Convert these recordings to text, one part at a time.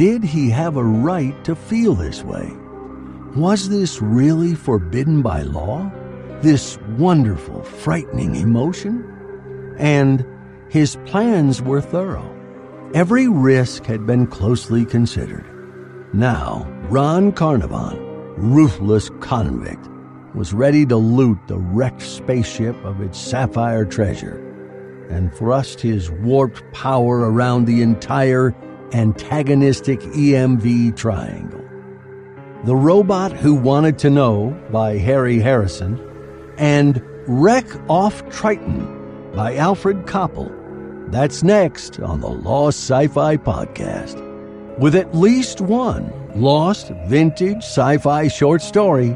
Did he have a right to feel this way? Was this really forbidden by law? This wonderful, frightening emotion? And his plans were thorough. Every risk had been closely considered. Now, Ron Carnavon, ruthless convict, was ready to loot the wrecked spaceship of its sapphire treasure and thrust his warped power around the entire antagonistic EMV triangle. The Robot Who Wanted to Know by Harry Harrison, and Wreck Off Triton by Alfred Coppel. That's next on the Lost Sci Fi Podcast. With at least one lost vintage sci fi short story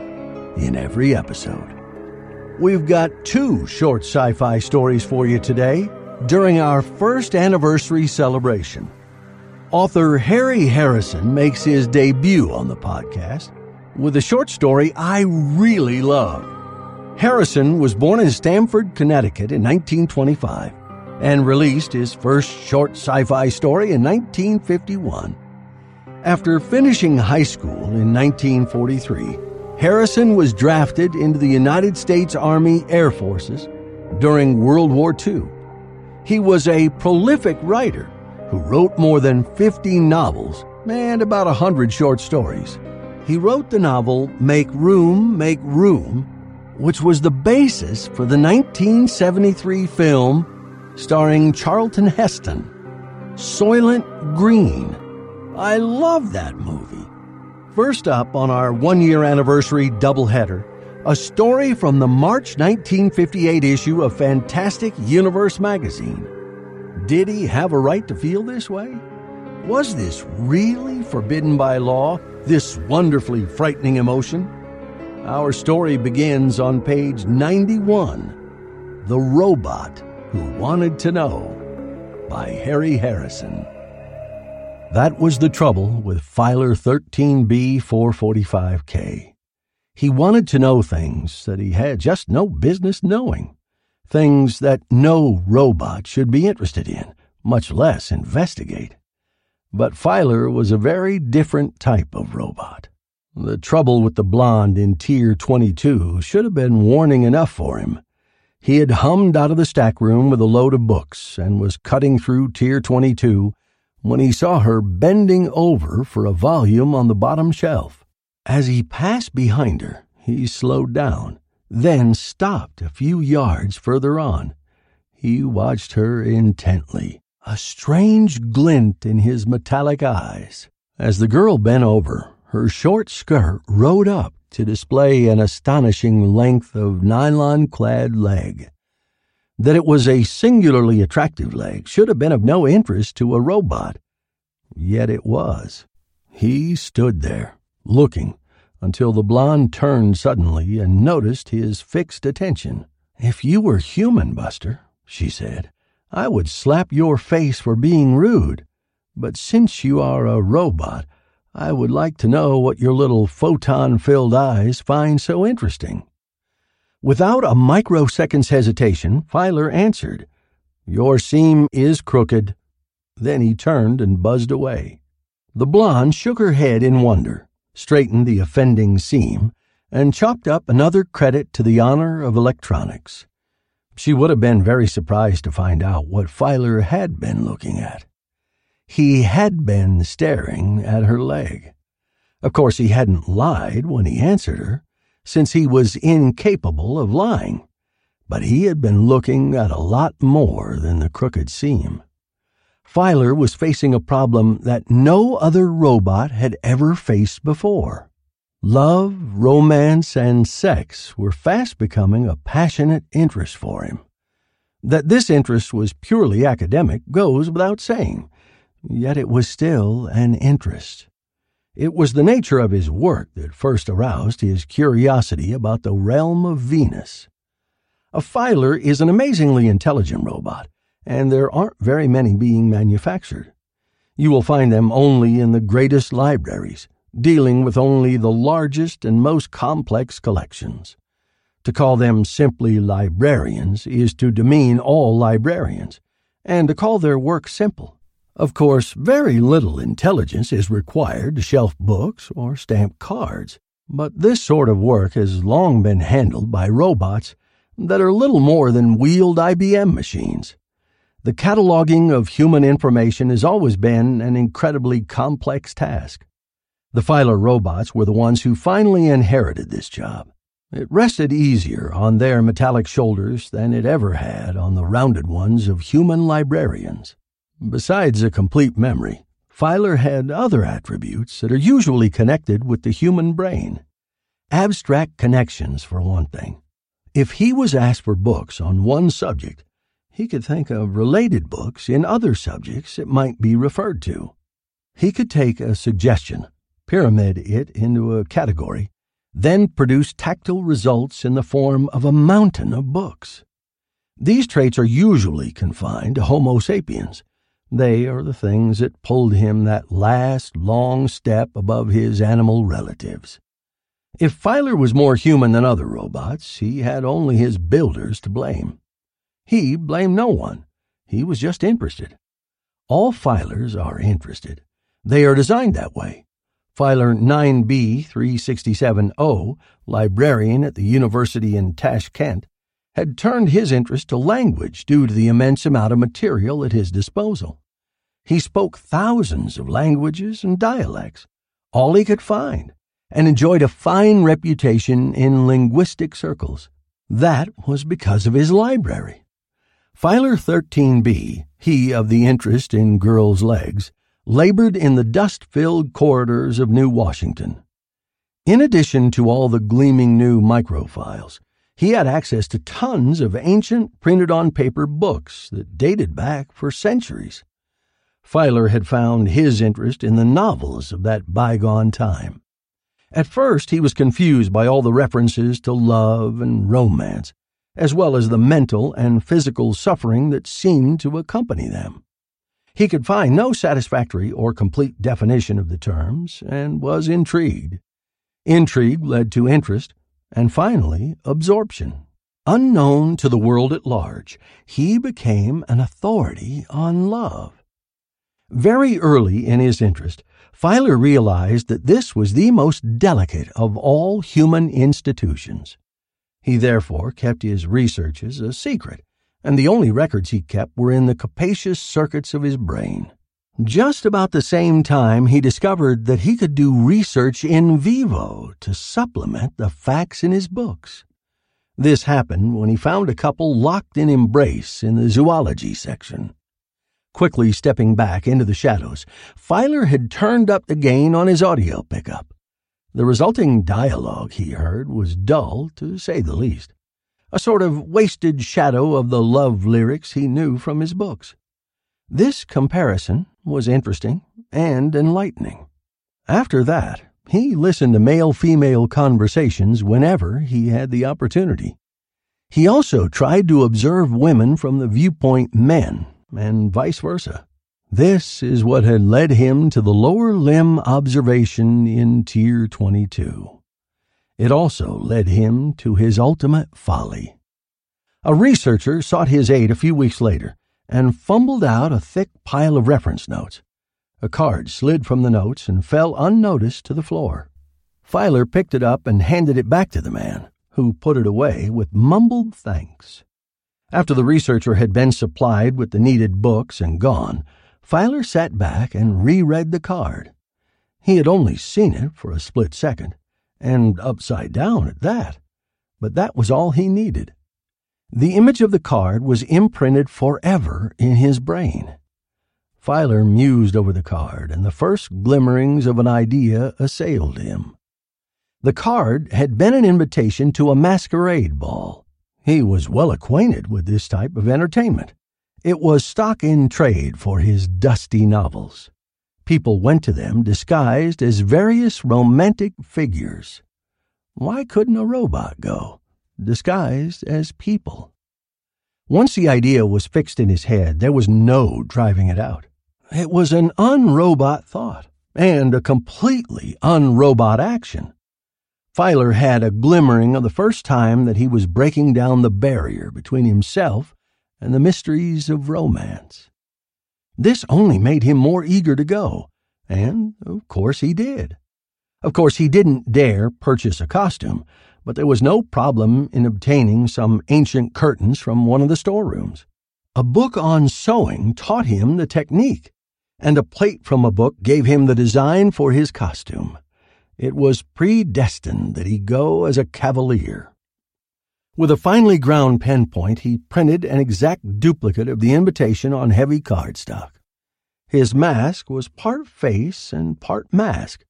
in every episode. We've got two short sci fi stories for you today during our first anniversary celebration. Author Harry Harrison makes his debut on the podcast with a short story I really love. Harrison was born in Stamford, Connecticut in 1925 and released his first short sci fi story in 1951. After finishing high school in 1943, Harrison was drafted into the United States Army Air Forces during World War II. He was a prolific writer who wrote more than 50 novels and about 100 short stories. He wrote the novel Make Room, Make Room, which was the basis for the 1973 film starring Charlton Heston, Soylent Green. I love that movie. First up on our one year anniversary doubleheader, a story from the March 1958 issue of Fantastic Universe magazine. Did he have a right to feel this way? Was this really forbidden by law, this wonderfully frightening emotion? Our story begins on page 91 The Robot Who Wanted to Know by Harry Harrison. That was the trouble with Filer 13B 445K. He wanted to know things that he had just no business knowing. Things that no robot should be interested in, much less investigate. But Filer was a very different type of robot. The trouble with the blonde in Tier 22 should have been warning enough for him. He had hummed out of the stack room with a load of books and was cutting through Tier 22 when he saw her bending over for a volume on the bottom shelf. As he passed behind her, he slowed down, then stopped a few yards further on. He watched her intently, a strange glint in his metallic eyes. As the girl bent over, her short skirt rode up to display an astonishing length of nylon clad leg. That it was a singularly attractive leg should have been of no interest to a robot. Yet it was. He stood there, looking, until the blonde turned suddenly and noticed his fixed attention. If you were human, Buster, she said, I would slap your face for being rude. But since you are a robot, I would like to know what your little photon filled eyes find so interesting. Without a microsecond's hesitation, Filer answered, Your seam is crooked. Then he turned and buzzed away. The blonde shook her head in wonder, straightened the offending seam, and chopped up another credit to the honor of electronics. She would have been very surprised to find out what Filer had been looking at. He had been staring at her leg. Of course, he hadn't lied when he answered her, since he was incapable of lying, but he had been looking at a lot more than the crooked seam. Filer was facing a problem that no other robot had ever faced before. Love, romance, and sex were fast becoming a passionate interest for him. That this interest was purely academic goes without saying, yet it was still an interest. It was the nature of his work that first aroused his curiosity about the realm of Venus. A filer is an amazingly intelligent robot and there aren't very many being manufactured. You will find them only in the greatest libraries, dealing with only the largest and most complex collections. To call them simply librarians is to demean all librarians, and to call their work simple. Of course, very little intelligence is required to shelf books or stamp cards, but this sort of work has long been handled by robots that are little more than wheeled IBM machines. The cataloging of human information has always been an incredibly complex task. The filer robots were the ones who finally inherited this job. It rested easier on their metallic shoulders than it ever had on the rounded ones of human librarians. Besides a complete memory, Filer had other attributes that are usually connected with the human brain. Abstract connections, for one thing. If he was asked for books on one subject, he could think of related books in other subjects it might be referred to. He could take a suggestion, pyramid it into a category, then produce tactile results in the form of a mountain of books. These traits are usually confined to Homo sapiens. They are the things that pulled him that last long step above his animal relatives. If Filer was more human than other robots, he had only his builders to blame. He blamed no one. He was just interested. All filers are interested. They are designed that way. Filer 9B367O, librarian at the university in Tashkent, had turned his interest to language due to the immense amount of material at his disposal. He spoke thousands of languages and dialects, all he could find, and enjoyed a fine reputation in linguistic circles. That was because of his library. Filer 13B, he of the interest in girls' legs, labored in the dust filled corridors of New Washington. In addition to all the gleaming new microfiles, he had access to tons of ancient printed on paper books that dated back for centuries. Filer had found his interest in the novels of that bygone time. At first, he was confused by all the references to love and romance, as well as the mental and physical suffering that seemed to accompany them. He could find no satisfactory or complete definition of the terms and was intrigued. Intrigue led to interest and finally absorption. Unknown to the world at large, he became an authority on love. Very early in his interest, Filer realized that this was the most delicate of all human institutions. He therefore kept his researches a secret, and the only records he kept were in the capacious circuits of his brain. Just about the same time, he discovered that he could do research in vivo to supplement the facts in his books. This happened when he found a couple locked in embrace in the zoology section. Quickly stepping back into the shadows, Filer had turned up the gain on his audio pickup. The resulting dialogue he heard was dull, to say the least. a sort of wasted shadow of the love lyrics he knew from his books. This comparison was interesting and enlightening. After that, he listened to male female conversations whenever he had the opportunity. He also tried to observe women from the viewpoint men and vice versa. This is what had led him to the lower limb observation in Tier 22. It also led him to his ultimate folly. A researcher sought his aid a few weeks later and fumbled out a thick pile of reference notes. A card slid from the notes and fell unnoticed to the floor. Filer picked it up and handed it back to the man, who put it away with mumbled thanks. After the researcher had been supplied with the needed books and gone, Filer sat back and reread the card. He had only seen it for a split second, and upside down at that, but that was all he needed. The image of the card was imprinted forever in his brain. Filer mused over the card, and the first glimmerings of an idea assailed him. The card had been an invitation to a masquerade ball. He was well acquainted with this type of entertainment. It was stock in trade for his dusty novels. People went to them disguised as various romantic figures. Why couldn't a robot go, disguised as people? Once the idea was fixed in his head, there was no driving it out. It was an unrobot thought and a completely unrobot action. Filer had a glimmering of the first time that he was breaking down the barrier between himself and the mysteries of romance. This only made him more eager to go, and of course he did. Of course, he didn't dare purchase a costume, but there was no problem in obtaining some ancient curtains from one of the storerooms. A book on sewing taught him the technique, and a plate from a book gave him the design for his costume. It was predestined that he go as a cavalier. With a finely ground pen point, he printed an exact duplicate of the invitation on heavy cardstock. His mask was part face and part mask.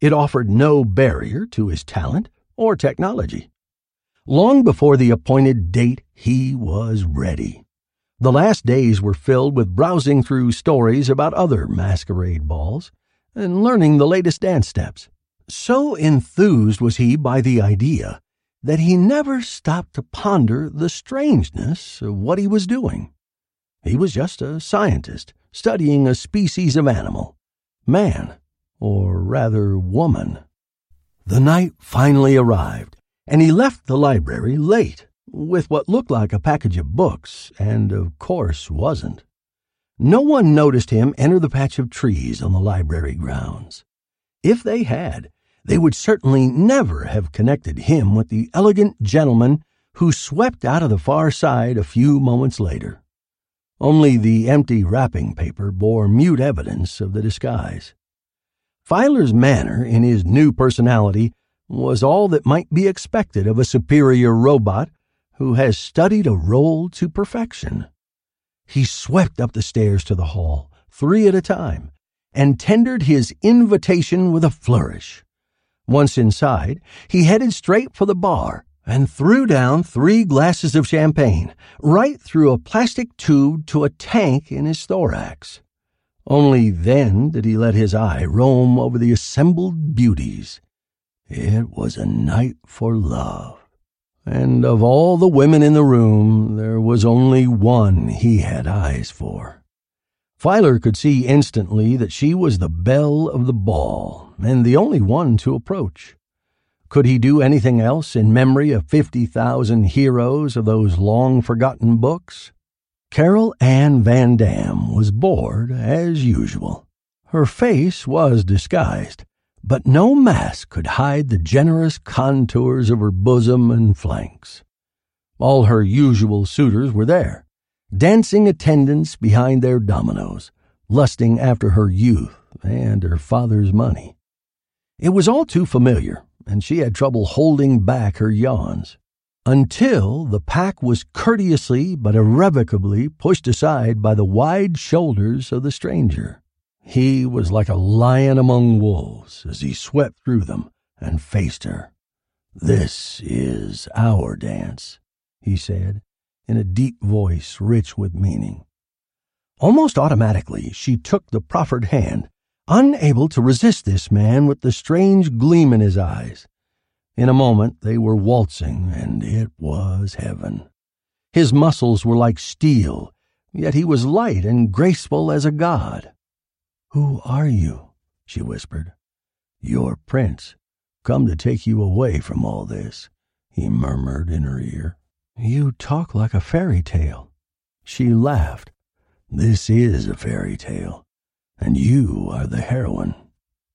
It offered no barrier to his talent or technology. Long before the appointed date, he was ready. The last days were filled with browsing through stories about other masquerade balls and learning the latest dance steps. So enthused was he by the idea that he never stopped to ponder the strangeness of what he was doing. He was just a scientist studying a species of animal, man, or rather woman. The night finally arrived, and he left the library late with what looked like a package of books, and of course wasn't. No one noticed him enter the patch of trees on the library grounds. If they had, they would certainly never have connected him with the elegant gentleman who swept out of the far side a few moments later. Only the empty wrapping paper bore mute evidence of the disguise. Filer's manner in his new personality was all that might be expected of a superior robot who has studied a role to perfection. He swept up the stairs to the hall, three at a time, and tendered his invitation with a flourish. Once inside, he headed straight for the bar and threw down three glasses of champagne right through a plastic tube to a tank in his thorax. Only then did he let his eye roam over the assembled beauties. It was a night for love. And of all the women in the room, there was only one he had eyes for. Filer could see instantly that she was the belle of the ball and the only one to approach. Could he do anything else in memory of 50,000 heroes of those long forgotten books? Carol Ann Van Dam was bored as usual. Her face was disguised, but no mask could hide the generous contours of her bosom and flanks. All her usual suitors were there, dancing attendance behind their dominoes, lusting after her youth and her father's money. It was all too familiar, and she had trouble holding back her yawns. Until the pack was courteously but irrevocably pushed aside by the wide shoulders of the stranger. He was like a lion among wolves as he swept through them and faced her. This is our dance. he said, in a deep voice rich with meaning. Almost automatically, she took the proffered hand, unable to resist this man with the strange gleam in his eyes. In a moment, they were waltzing, and it was heaven. His muscles were like steel, yet he was light and graceful as a god. Who are you? she whispered. Your prince, come to take you away from all this, he murmured in her ear. You talk like a fairy tale. She laughed. This is a fairy tale, and you are the heroine.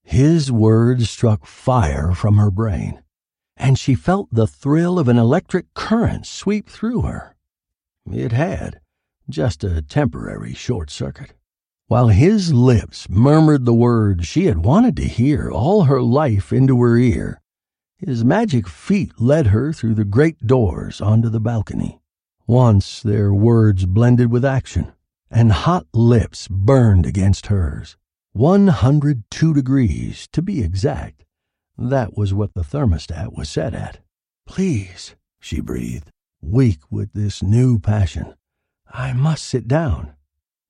His words struck fire from her brain, and she felt the thrill of an electric current sweep through her. It had, just a temporary short circuit. While his lips murmured the words she had wanted to hear all her life into her ear, his magic feet led her through the great doors onto the balcony. Once their words blended with action and hot lips burned against hers. 102 degrees, to be exact. That was what the thermostat was set at. Please, she breathed, weak with this new passion. I must sit down.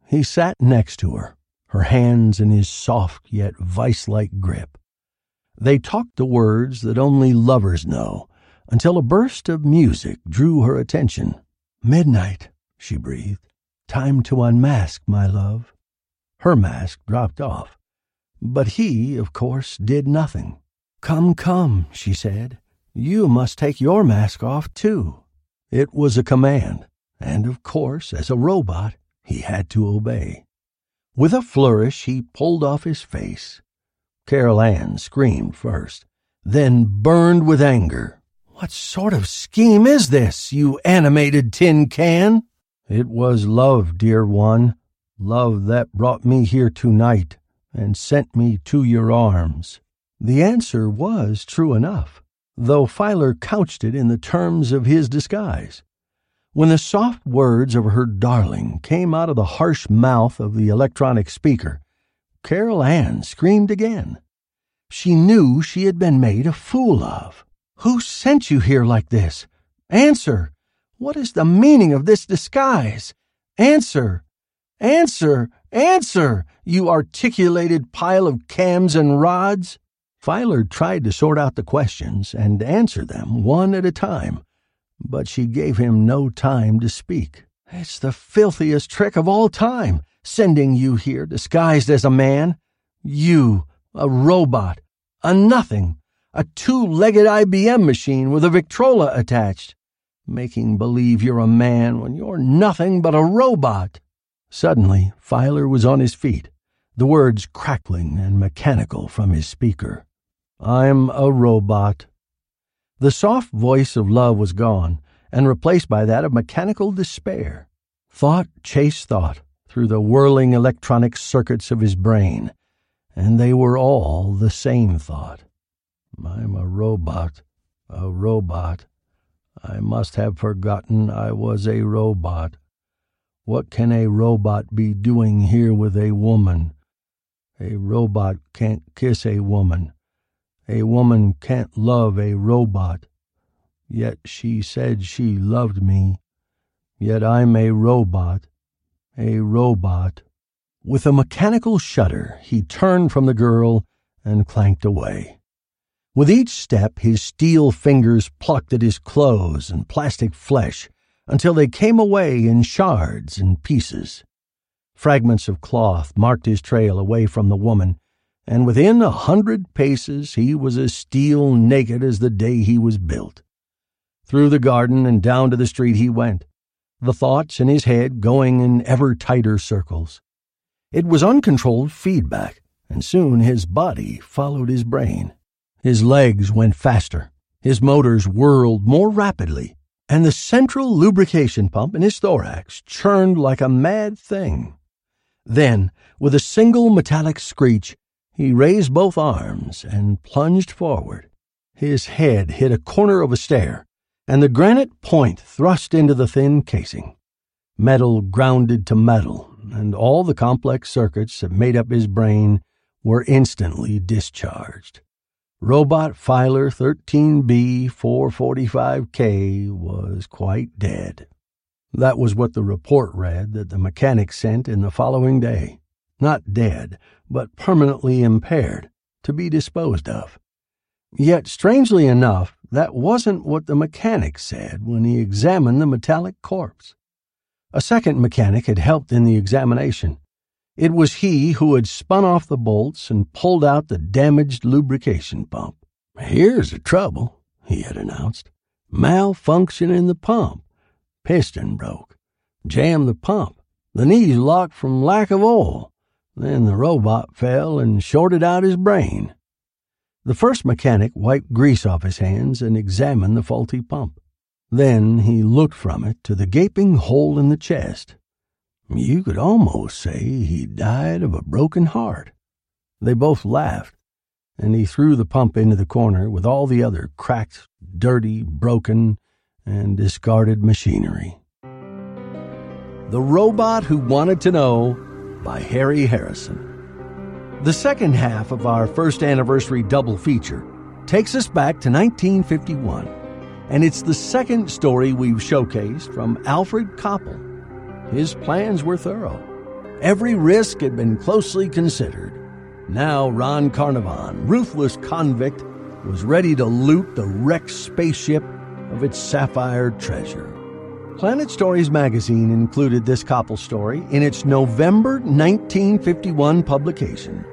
He sat next to her, her hands in his soft yet vice like grip. They talked the words that only lovers know until a burst of music drew her attention. Midnight, she breathed. Time to unmask, my love. Her mask dropped off. But he, of course, did nothing. Come, come, she said. You must take your mask off, too. It was a command, and of course, as a robot, he had to obey. With a flourish, he pulled off his face. Carol Ann screamed first, then burned with anger. What sort of scheme is this, you animated tin can? It was love, dear one, love that brought me here tonight and sent me to your arms. The answer was true enough, though Filer couched it in the terms of his disguise. When the soft words of her darling came out of the harsh mouth of the electronic speaker, Carol Ann screamed again. She knew she had been made a fool of. Who sent you here like this? Answer! What is the meaning of this disguise? Answer! Answer! Answer! You articulated pile of cams and rods! Filer tried to sort out the questions and answer them one at a time, but she gave him no time to speak. It's the filthiest trick of all time, sending you here disguised as a man. You, a robot, a nothing, a two legged IBM machine with a Victrola attached making believe you're a man when you're nothing but a robot. Suddenly, Filer was on his feet, the words crackling and mechanical from his speaker. I'm a robot. The soft voice of love was gone and replaced by that of mechanical despair. Thought chased thought through the whirling electronic circuits of his brain, and they were all the same thought. I'm a robot, a robot. I must have forgotten I was a robot. What can a robot be doing here with a woman? A robot can't kiss a woman. A woman can't love a robot. Yet she said she loved me. Yet I'm a robot. A robot. With a mechanical shudder, he turned from the girl and clanked away. With each step, his steel fingers plucked at his clothes and plastic flesh until they came away in shards and pieces. Fragments of cloth marked his trail away from the woman, and within a hundred paces he was as steel naked as the day he was built. Through the garden and down to the street he went, the thoughts in his head going in ever tighter circles. It was uncontrolled feedback, and soon his body followed his brain. His legs went faster, his motors whirled more rapidly, and the central lubrication pump in his thorax churned like a mad thing. Then, with a single metallic screech, he raised both arms and plunged forward. His head hit a corner of a stair, and the granite point thrust into the thin casing. Metal grounded to metal, and all the complex circuits that made up his brain were instantly discharged. Robot Filer 13B 445K was quite dead. That was what the report read that the mechanic sent in the following day. Not dead, but permanently impaired, to be disposed of. Yet, strangely enough, that wasn't what the mechanic said when he examined the metallic corpse. A second mechanic had helped in the examination. It was he who had spun off the bolts and pulled out the damaged lubrication pump. Here's the trouble, he had announced. Malfunction in the pump. Piston broke. Jammed the pump. The knees locked from lack of oil. Then the robot fell and shorted out his brain. The first mechanic wiped grease off his hands and examined the faulty pump. Then he looked from it to the gaping hole in the chest. You could almost say he died of a broken heart. They both laughed, and he threw the pump into the corner with all the other cracked, dirty, broken, and discarded machinery. The Robot Who Wanted to Know by Harry Harrison. The second half of our first anniversary double feature takes us back to 1951, and it's the second story we've showcased from Alfred Coppel. His plans were thorough. Every risk had been closely considered. Now Ron Carnarvon, ruthless convict, was ready to loot the wrecked spaceship of its sapphire treasure. Planet Stories magazine included this Coppel story in its November 1951 publication.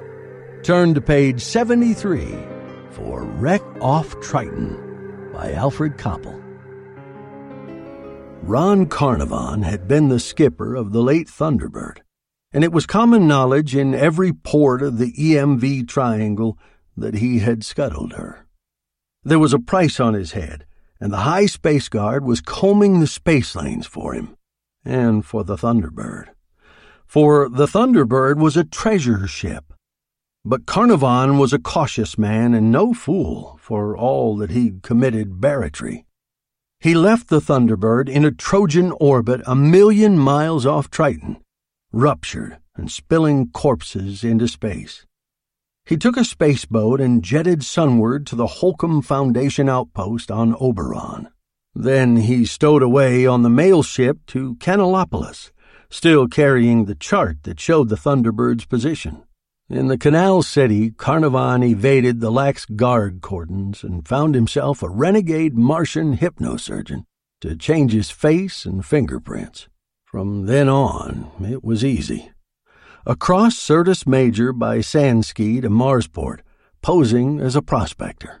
Turn to page 73 for Wreck Off Triton by Alfred Coppel. Ron Carnarvon had been the skipper of the late Thunderbird, and it was common knowledge in every port of the EMV triangle that he had scuttled her. There was a price on his head, and the High Space Guard was combing the space lanes for him, and for the Thunderbird. For the Thunderbird was a treasure ship, but Carnarvon was a cautious man and no fool for all that he'd committed barratry. He left the Thunderbird in a Trojan orbit a million miles off Triton, ruptured and spilling corpses into space. He took a spaceboat and jetted sunward to the Holcomb Foundation outpost on Oberon. Then he stowed away on the mail ship to Canalopolis, still carrying the chart that showed the Thunderbird's position. In the Canal City, Carnarvon evaded the lax guard cordons and found himself a renegade Martian hypnosurgeon to change his face and fingerprints. From then on, it was easy. Across Syrtis Major by Sandski to Marsport, posing as a prospector.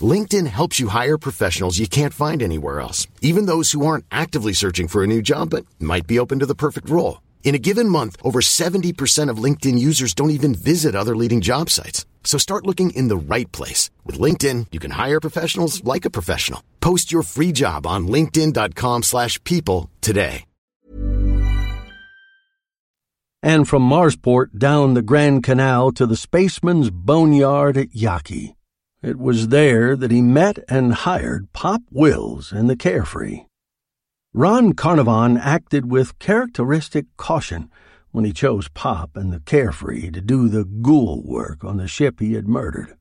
LinkedIn helps you hire professionals you can't find anywhere else, even those who aren't actively searching for a new job but might be open to the perfect role. In a given month, over 70% of LinkedIn users don't even visit other leading job sites. So start looking in the right place. With LinkedIn, you can hire professionals like a professional. Post your free job on linkedin.com slash people today. And from Marsport down the Grand Canal to the spaceman's boneyard at Yaki. It was there that he met and hired Pop Wills and the Carefree. Ron Carnarvon acted with characteristic caution when he chose Pop and the Carefree to do the ghoul work on the ship he had murdered.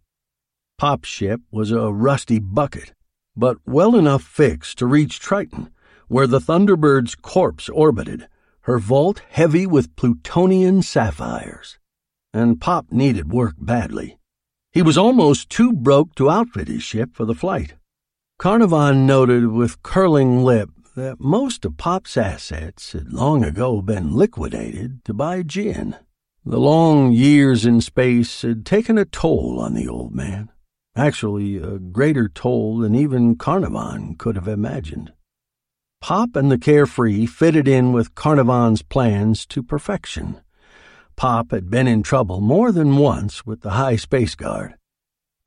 Pop's ship was a rusty bucket, but well enough fixed to reach Triton, where the Thunderbird's corpse orbited, her vault heavy with plutonian sapphires. And Pop needed work badly. He was almost too broke to outfit his ship for the flight. Carnarvon noted with curling lip that most of Pop's assets had long ago been liquidated to buy gin. The long years in space had taken a toll on the old man, actually, a greater toll than even Carnarvon could have imagined. Pop and the Carefree fitted in with Carnarvon's plans to perfection. Pop had been in trouble more than once with the High Space Guard.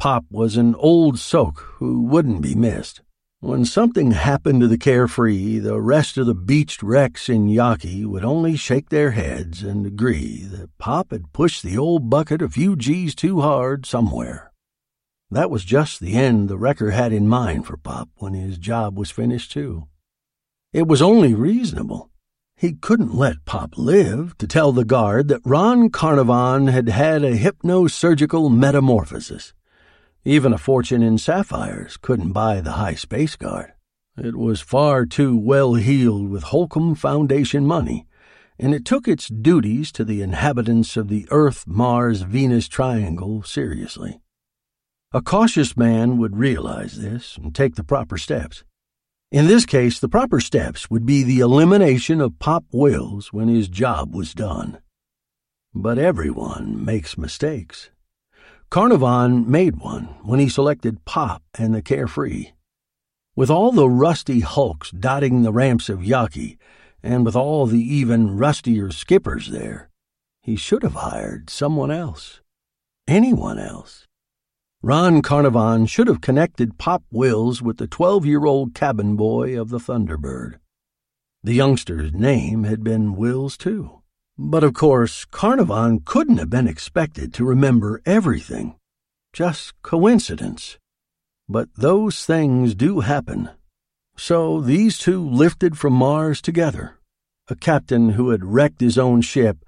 Pop was an old soak who wouldn't be missed. When something happened to the carefree, the rest of the beached wrecks in Yaki would only shake their heads and agree that Pop had pushed the old bucket a few G's too hard somewhere. That was just the end the wrecker had in mind for Pop when his job was finished, too. It was only reasonable. He couldn't let Pop live to tell the guard that Ron Carnarvon had had a hypnosurgical metamorphosis. Even a fortune in sapphires couldn't buy the high space guard. It was far too well heeled with Holcomb Foundation money, and it took its duties to the inhabitants of the Earth Mars Venus triangle seriously. A cautious man would realize this and take the proper steps. In this case, the proper steps would be the elimination of Pop Wills when his job was done. But everyone makes mistakes. Carnarvon made one when he selected Pop and the Carefree. With all the rusty hulks dotting the ramps of Yawkey, and with all the even rustier skippers there, he should have hired someone else. Anyone else. Ron Carnarvon should have connected Pop Wills with the 12 year old cabin boy of the Thunderbird. The youngster's name had been Wills, too. But of course, Carnarvon couldn't have been expected to remember everything. Just coincidence. But those things do happen. So these two lifted from Mars together. A captain who had wrecked his own ship,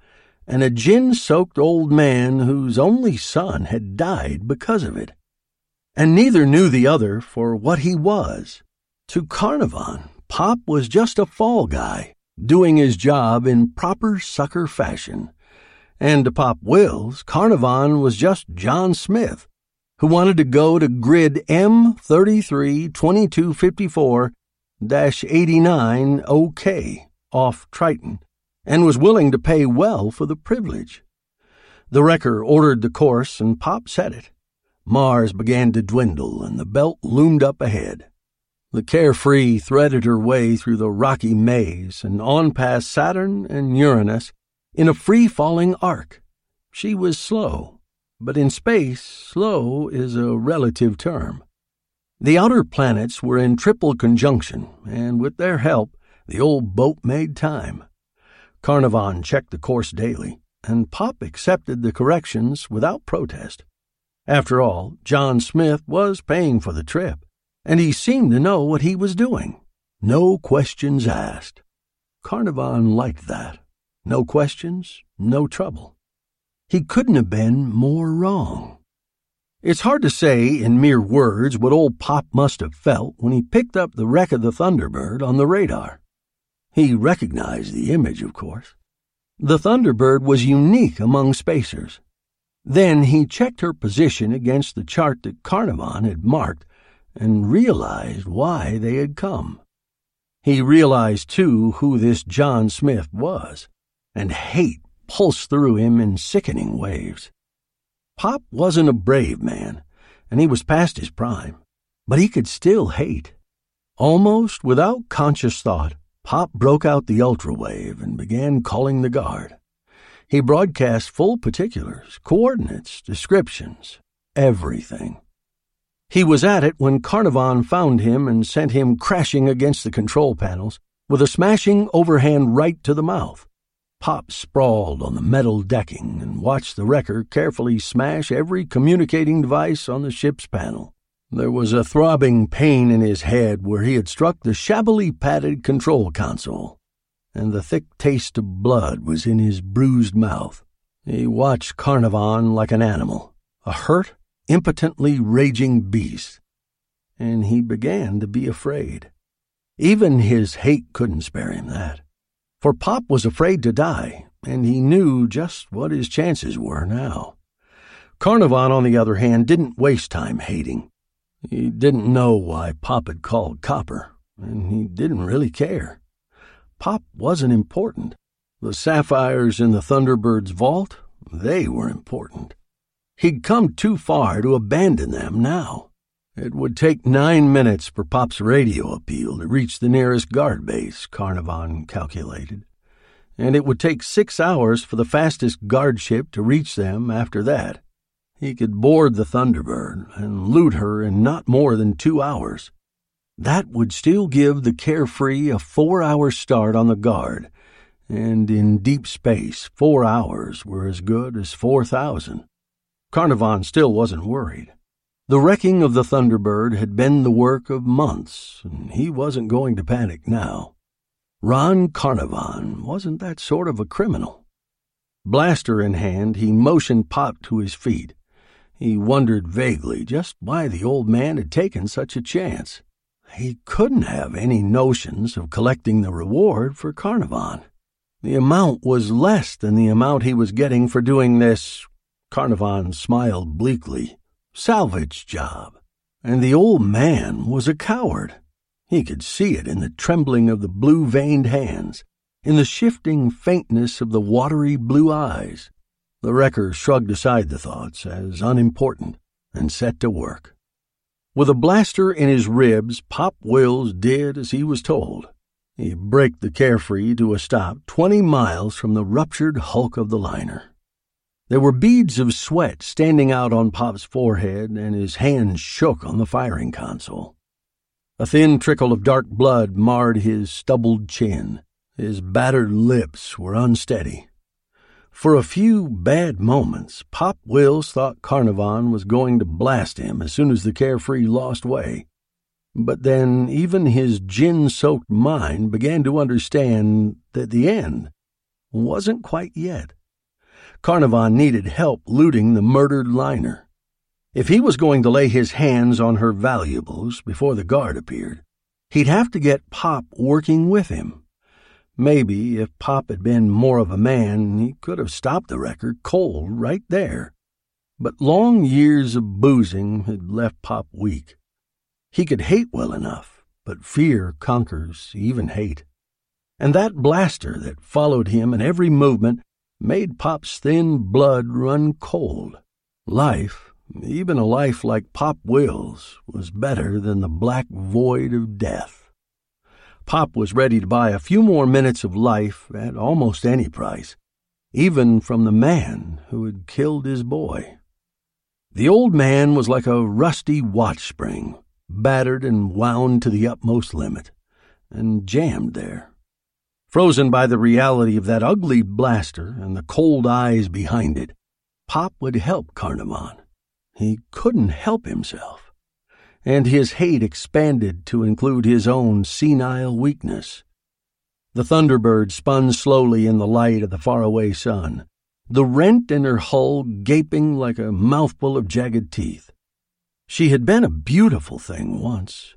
and a gin soaked old man whose only son had died because of it. And neither knew the other for what he was. To Carnarvon, Pop was just a fall guy doing his job in proper sucker fashion. And to Pop Wills, Carnarvon was just John Smith, who wanted to go to grid M332254 89 OK off Triton, and was willing to pay well for the privilege. The wrecker ordered the course, and Pop set it. Mars began to dwindle, and the belt loomed up ahead. The carefree threaded her way through the rocky maze and on past Saturn and Uranus in a free falling arc. She was slow, but in space, slow is a relative term. The outer planets were in triple conjunction, and with their help, the old boat made time. Carnarvon checked the course daily, and Pop accepted the corrections without protest. After all, John Smith was paying for the trip and he seemed to know what he was doing. No questions asked. Carnarvon liked that. No questions, no trouble. He couldn't have been more wrong. It's hard to say in mere words what old Pop must have felt when he picked up the wreck of the Thunderbird on the radar. He recognized the image, of course. The Thunderbird was unique among spacers. Then he checked her position against the chart that Carnarvon had marked and realized why they had come. He realized, too, who this John Smith was, and hate pulsed through him in sickening waves. Pop wasn't a brave man, and he was past his prime, but he could still hate. Almost without conscious thought, Pop broke out the ultrawave and began calling the guard. He broadcast full particulars, coordinates, descriptions, everything. He was at it when Carnarvon found him and sent him crashing against the control panels with a smashing overhand right to the mouth. Pop sprawled on the metal decking and watched the wrecker carefully smash every communicating device on the ship's panel. There was a throbbing pain in his head where he had struck the shabbily padded control console, and the thick taste of blood was in his bruised mouth. He watched Carnarvon like an animal, a hurt, impotently raging beast, and he began to be afraid. Even his hate couldn't spare him that. For Pop was afraid to die, and he knew just what his chances were now. Carnarvon, on the other hand, didn't waste time hating. He didn't know why Pop had called Copper, and he didn't really care. Pop wasn't important. The sapphires in the Thunderbird's vault, they were important. He'd come too far to abandon them now. It would take nine minutes for Pop's radio appeal to reach the nearest guard base, Carnarvon calculated. And it would take six hours for the fastest guard ship to reach them after that. He could board the Thunderbird and loot her in not more than two hours. That would still give the carefree a four hour start on the guard, and in deep space, four hours were as good as 4,000. Carnarvon still wasn't worried. The wrecking of the Thunderbird had been the work of months, and he wasn't going to panic now. Ron Carnarvon wasn't that sort of a criminal. Blaster in hand, he motioned Pop to his feet. He wondered vaguely just why the old man had taken such a chance. He couldn't have any notions of collecting the reward for Carnarvon. The amount was less than the amount he was getting for doing this, Carnarvon smiled bleakly, salvage job. And the old man was a coward. He could see it in the trembling of the blue veined hands, in the shifting faintness of the watery blue eyes. The wrecker shrugged aside the thoughts as unimportant and set to work. With a blaster in his ribs, Pop Wills did as he was told. He braked the carefree to a stop twenty miles from the ruptured hulk of the liner. There were beads of sweat standing out on Pop's forehead, and his hands shook on the firing console. A thin trickle of dark blood marred his stubbled chin. His battered lips were unsteady. For a few bad moments, Pop Wills thought Carnarvon was going to blast him as soon as the carefree lost way. But then even his gin soaked mind began to understand that the end wasn't quite yet. Carnarvon needed help looting the murdered liner. If he was going to lay his hands on her valuables before the guard appeared, he'd have to get Pop working with him. Maybe if Pop had been more of a man, he could have stopped the wrecker cold right there. But long years of boozing had left Pop weak. He could hate well enough, but fear conquers even hate. And that blaster that followed him in every movement made Pop's thin blood run cold. Life even a life like Pop Wills was better than the black void of death. Pop was ready to buy a few more minutes of life at almost any price, even from the man who had killed his boy. The old man was like a rusty watch spring, battered and wound to the utmost limit, and jammed there. Frozen by the reality of that ugly blaster and the cold eyes behind it, Pop would help Carnarvon. He couldn't help himself, and his hate expanded to include his own senile weakness. The Thunderbird spun slowly in the light of the faraway sun, the rent in her hull gaping like a mouthful of jagged teeth. She had been a beautiful thing once,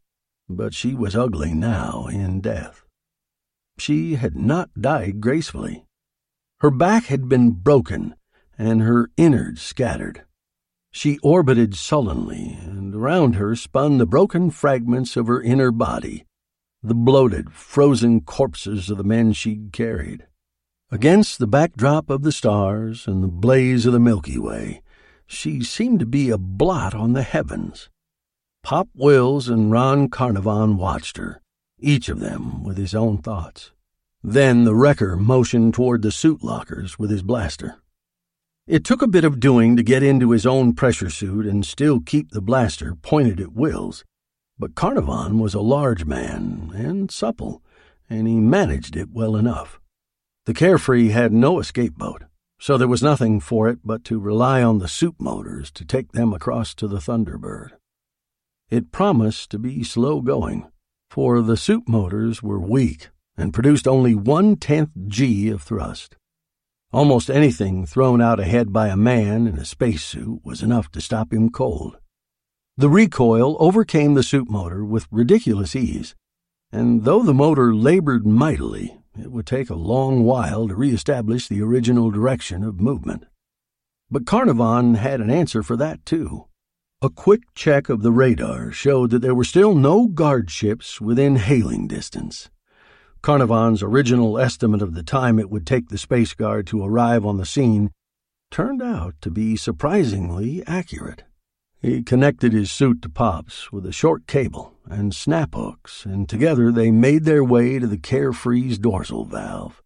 but she was ugly now in death. She had not died gracefully. Her back had been broken and her innards scattered. She orbited sullenly, and around her spun the broken fragments of her inner body, the bloated, frozen corpses of the men she'd carried. Against the backdrop of the stars and the blaze of the Milky Way, she seemed to be a blot on the heavens. Pop Wills and Ron Carnarvon watched her, each of them with his own thoughts. Then the wrecker motioned toward the suit lockers with his blaster. It took a bit of doing to get into his own pressure suit and still keep the blaster pointed at Wills, but Carnarvon was a large man and supple, and he managed it well enough. The Carefree had no escape boat, so there was nothing for it but to rely on the suit motors to take them across to the Thunderbird. It promised to be slow going, for the suit motors were weak and produced only one tenth G of thrust. Almost anything thrown out ahead by a man in a spacesuit was enough to stop him cold. The recoil overcame the suit motor with ridiculous ease, and though the motor labored mightily, it would take a long while to reestablish the original direction of movement. But Carnarvon had an answer for that, too. A quick check of the radar showed that there were still no guard ships within hailing distance. Carnarvon's original estimate of the time it would take the Space Guard to arrive on the scene turned out to be surprisingly accurate. He connected his suit to Pop's with a short cable and snap hooks, and together they made their way to the Carefree's dorsal valve.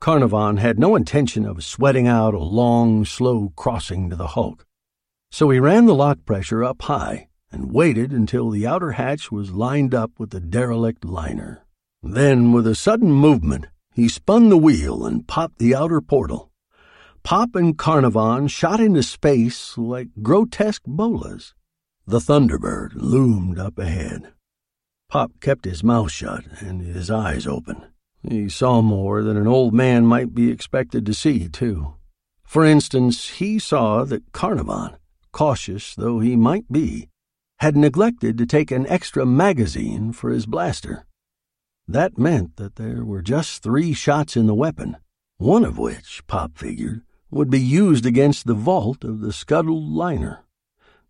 Carnarvon had no intention of sweating out a long, slow crossing to the hulk, so he ran the lock pressure up high and waited until the outer hatch was lined up with the derelict liner. Then, with a sudden movement, he spun the wheel and popped the outer portal. Pop and Carnarvon shot into space like grotesque bolas. The Thunderbird loomed up ahead. Pop kept his mouth shut and his eyes open. He saw more than an old man might be expected to see, too. For instance, he saw that Carnarvon, cautious though he might be, had neglected to take an extra magazine for his blaster. That meant that there were just three shots in the weapon, one of which, Pop figured, would be used against the vault of the scuttled liner.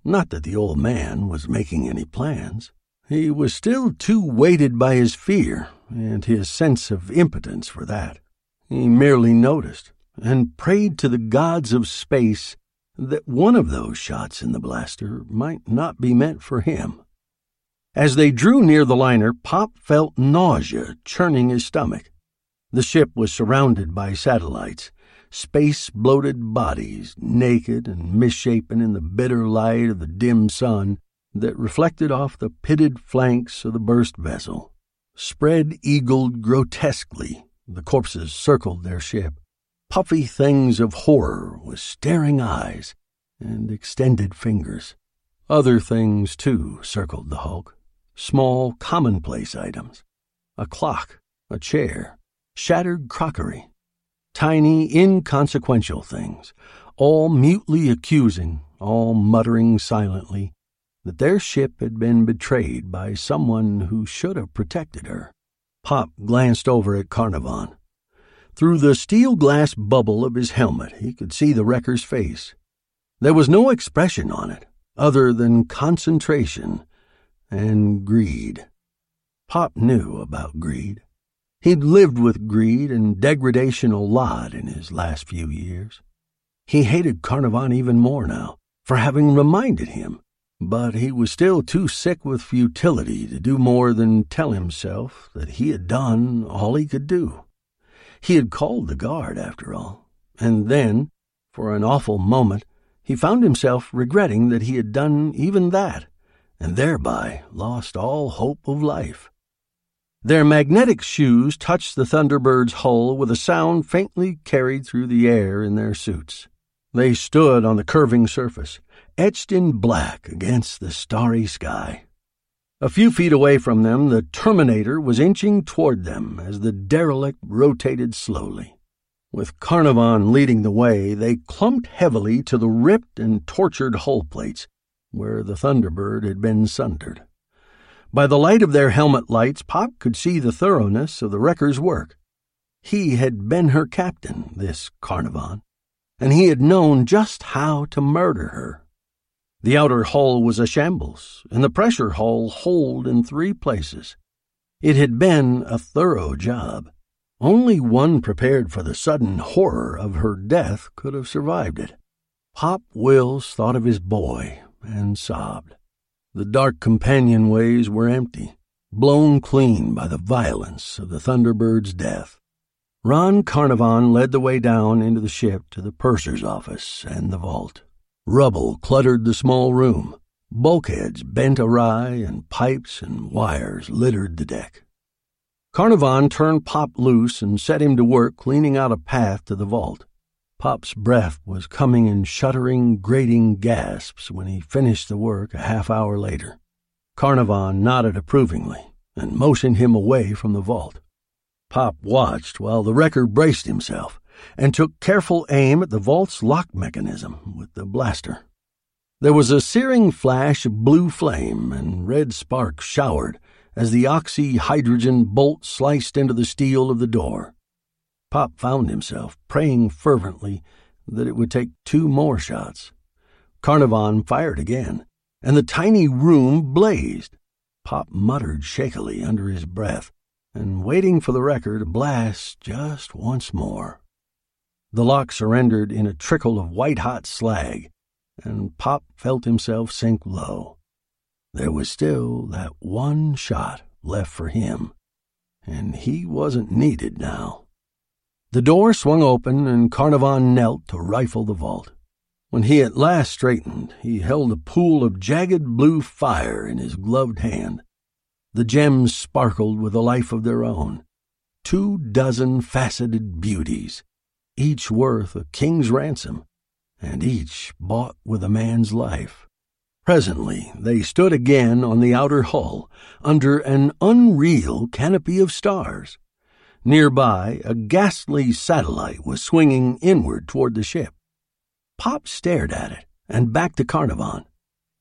Not that the old man was making any plans. He was still too weighted by his fear and his sense of impotence for that. He merely noticed and prayed to the gods of space that one of those shots in the blaster might not be meant for him. As they drew near the liner, Pop felt nausea churning his stomach. The ship was surrounded by satellites, space bloated bodies, naked and misshapen in the bitter light of the dim sun that reflected off the pitted flanks of the burst vessel. Spread eagled grotesquely, the corpses circled their ship, puffy things of horror with staring eyes and extended fingers. Other things, too, circled the hulk small, commonplace items a clock, a chair, shattered crockery, tiny, inconsequential things, all mutely accusing, all muttering silently that their ship had been betrayed by someone who should have protected her. Pop glanced over at Carnarvon. Through the steel glass bubble of his helmet, he could see the wrecker's face. There was no expression on it other than concentration and greed. Pop knew about greed. He'd lived with greed and degradation a lot in his last few years. He hated Carnarvon even more now for having reminded him, but he was still too sick with futility to do more than tell himself that he had done all he could do. He had called the guard, after all, and then, for an awful moment, he found himself regretting that he had done even that, and thereby lost all hope of life. Their magnetic shoes touched the Thunderbird's hull with a sound faintly carried through the air in their suits. They stood on the curving surface, etched in black against the starry sky. A few feet away from them, the Terminator was inching toward them as the derelict rotated slowly. With Carnarvon leading the way, they clumped heavily to the ripped and tortured hull plates, where the Thunderbird had been sundered. By the light of their helmet lights, Pop could see the thoroughness of the wrecker's work. He had been her captain, this Carnarvon, and he had known just how to murder her. The outer hull was a shambles, and the pressure hull holed in three places. It had been a thorough job. Only one prepared for the sudden horror of her death could have survived it. Pop Wills thought of his boy and sobbed. The dark companionways were empty, blown clean by the violence of the Thunderbird's death. Ron Carnarvon led the way down into the ship to the purser's office and the vault. Rubble cluttered the small room. Bulkheads bent awry, and pipes and wires littered the deck. Carnarvon turned Pop loose and set him to work cleaning out a path to the vault. Pop's breath was coming in shuddering, grating gasps when he finished the work a half hour later. Carnarvon nodded approvingly and motioned him away from the vault. Pop watched while the wrecker braced himself and took careful aim at the vault's lock mechanism with the blaster. There was a searing flash of blue flame and red sparks showered as the oxy-hydrogen bolt sliced into the steel of the door. Pop found himself praying fervently that it would take two more shots. Carnarvon fired again, and the tiny room blazed. Pop muttered shakily under his breath, and waiting for the wrecker to blast just once more. The lock surrendered in a trickle of white hot slag, and Pop felt himself sink low. There was still that one shot left for him, and he wasn't needed now. The door swung open, and Carnarvon knelt to rifle the vault. When he at last straightened, he held a pool of jagged blue fire in his gloved hand. The gems sparkled with a life of their own. Two dozen faceted beauties, each worth a king's ransom, and each bought with a man's life. Presently they stood again on the outer hull, under an unreal canopy of stars. Nearby, a ghastly satellite was swinging inward toward the ship. Pop stared at it and back to Carnarvon.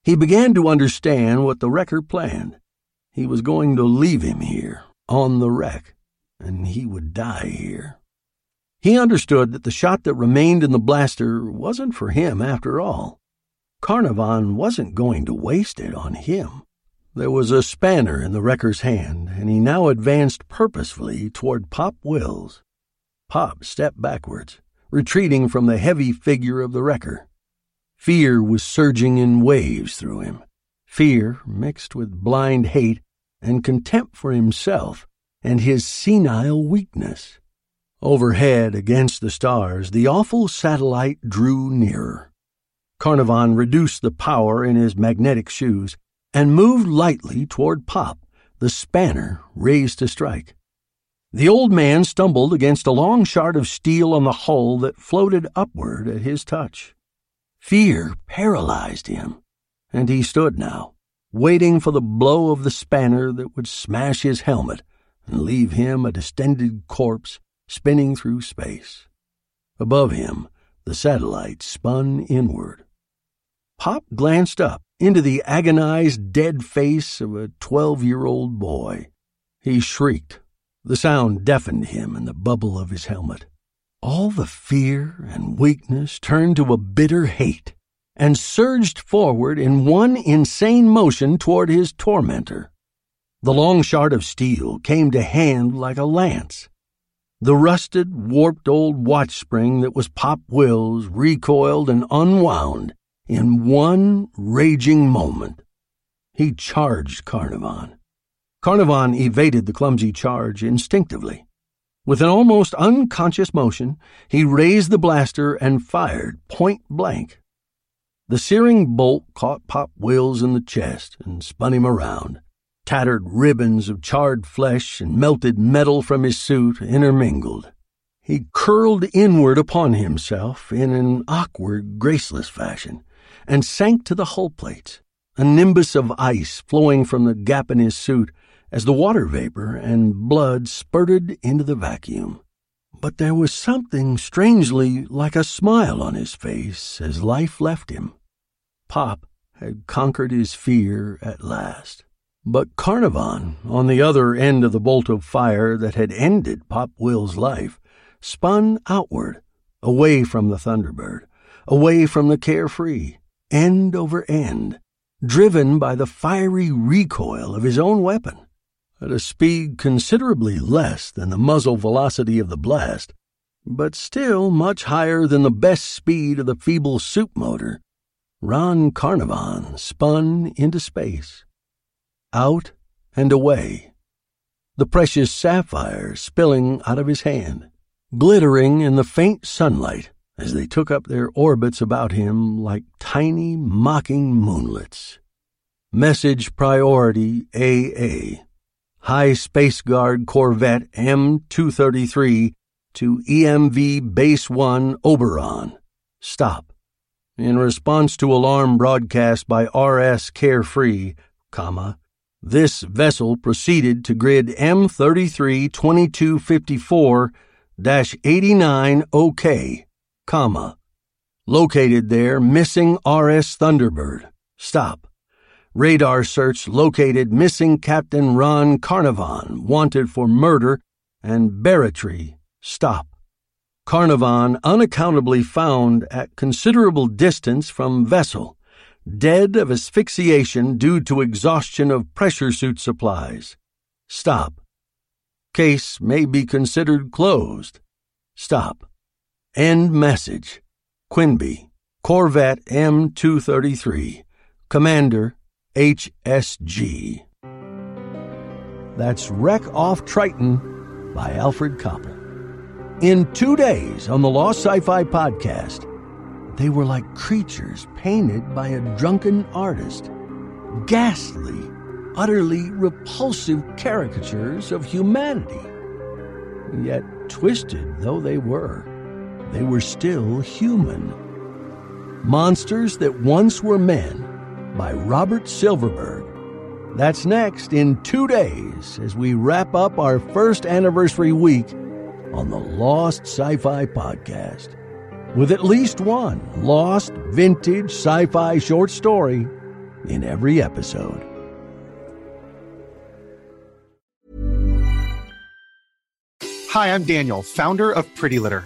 He began to understand what the wrecker planned. He was going to leave him here, on the wreck, and he would die here. He understood that the shot that remained in the blaster wasn't for him after all. Carnarvon wasn't going to waste it on him. There was a spanner in the wrecker's hand, and he now advanced purposefully toward Pop Wills. Pop stepped backwards, retreating from the heavy figure of the wrecker. Fear was surging in waves through him. Fear mixed with blind hate and contempt for himself and his senile weakness. Overhead, against the stars, the awful satellite drew nearer. Carnarvon reduced the power in his magnetic shoes and moved lightly toward Pop, the spanner raised to strike. The old man stumbled against a long shard of steel on the hull that floated upward at his touch. Fear paralyzed him, and he stood now, waiting for the blow of the spanner that would smash his helmet and leave him a distended corpse spinning through space. Above him, the satellite spun inward. Pop glanced up into the agonized, dead face of a twelve year old boy. He shrieked. The sound deafened him in the bubble of his helmet. All the fear and weakness turned to a bitter hate and surged forward in one insane motion toward his tormentor. The long shard of steel came to hand like a lance. The rusted, warped old watch spring that was Pop Will's recoiled and unwound in one raging moment. He charged Carnarvon. Carnarvon evaded the clumsy charge instinctively. With an almost unconscious motion, he raised the blaster and fired point blank. The searing bolt caught Pop Wills in the chest and spun him around. Tattered ribbons of charred flesh and melted metal from his suit intermingled. He curled inward upon himself in an awkward, graceless fashion and sank to the hull plates, a nimbus of ice flowing from the gap in his suit as the water vapor and blood spurted into the vacuum. But there was something strangely like a smile on his face as life left him. Pop had conquered his fear at last. But Carnarvon, on the other end of the bolt of fire that had ended Pop Will's life, spun outward, away from the Thunderbird, away from the carefree, end over end, driven by the fiery recoil of his own weapon. At a speed considerably less than the muzzle velocity of the blast, but still much higher than the best speed of the feeble soup motor, Ron Carnarvon spun into space out and away, the precious sapphire spilling out of his hand, glittering in the faint sunlight as they took up their orbits about him like tiny mocking moonlets. Message Priority AA High Space Guard Corvette M233 to EMV Base 1 Oberon. Stop. In response to alarm broadcast by RS Carefree, comma, this vessel proceeded to grid M33 2254 89 OK, comma. Located there, missing RS Thunderbird. Stop. Radar search located missing Captain Ron Carnarvon, wanted for murder, and barratry. Stop. Carnarvon unaccountably found at considerable distance from vessel dead of asphyxiation due to exhaustion of pressure suit supplies. Stop. Case may be considered closed. Stop. End message. Quinby, Corvette M233, Commander HSG. That's Wreck Off Triton by Alfred Coppel. In two days on the Lost Sci Fi Podcast, They were like creatures painted by a drunken artist. Ghastly, utterly repulsive caricatures of humanity. Yet, twisted though they were, they were still human. Monsters That Once Were Men by Robert Silverberg. That's next in two days as we wrap up our first anniversary week on the Lost Sci Fi Podcast. With at least one lost vintage sci fi short story in every episode. Hi, I'm Daniel, founder of Pretty Litter.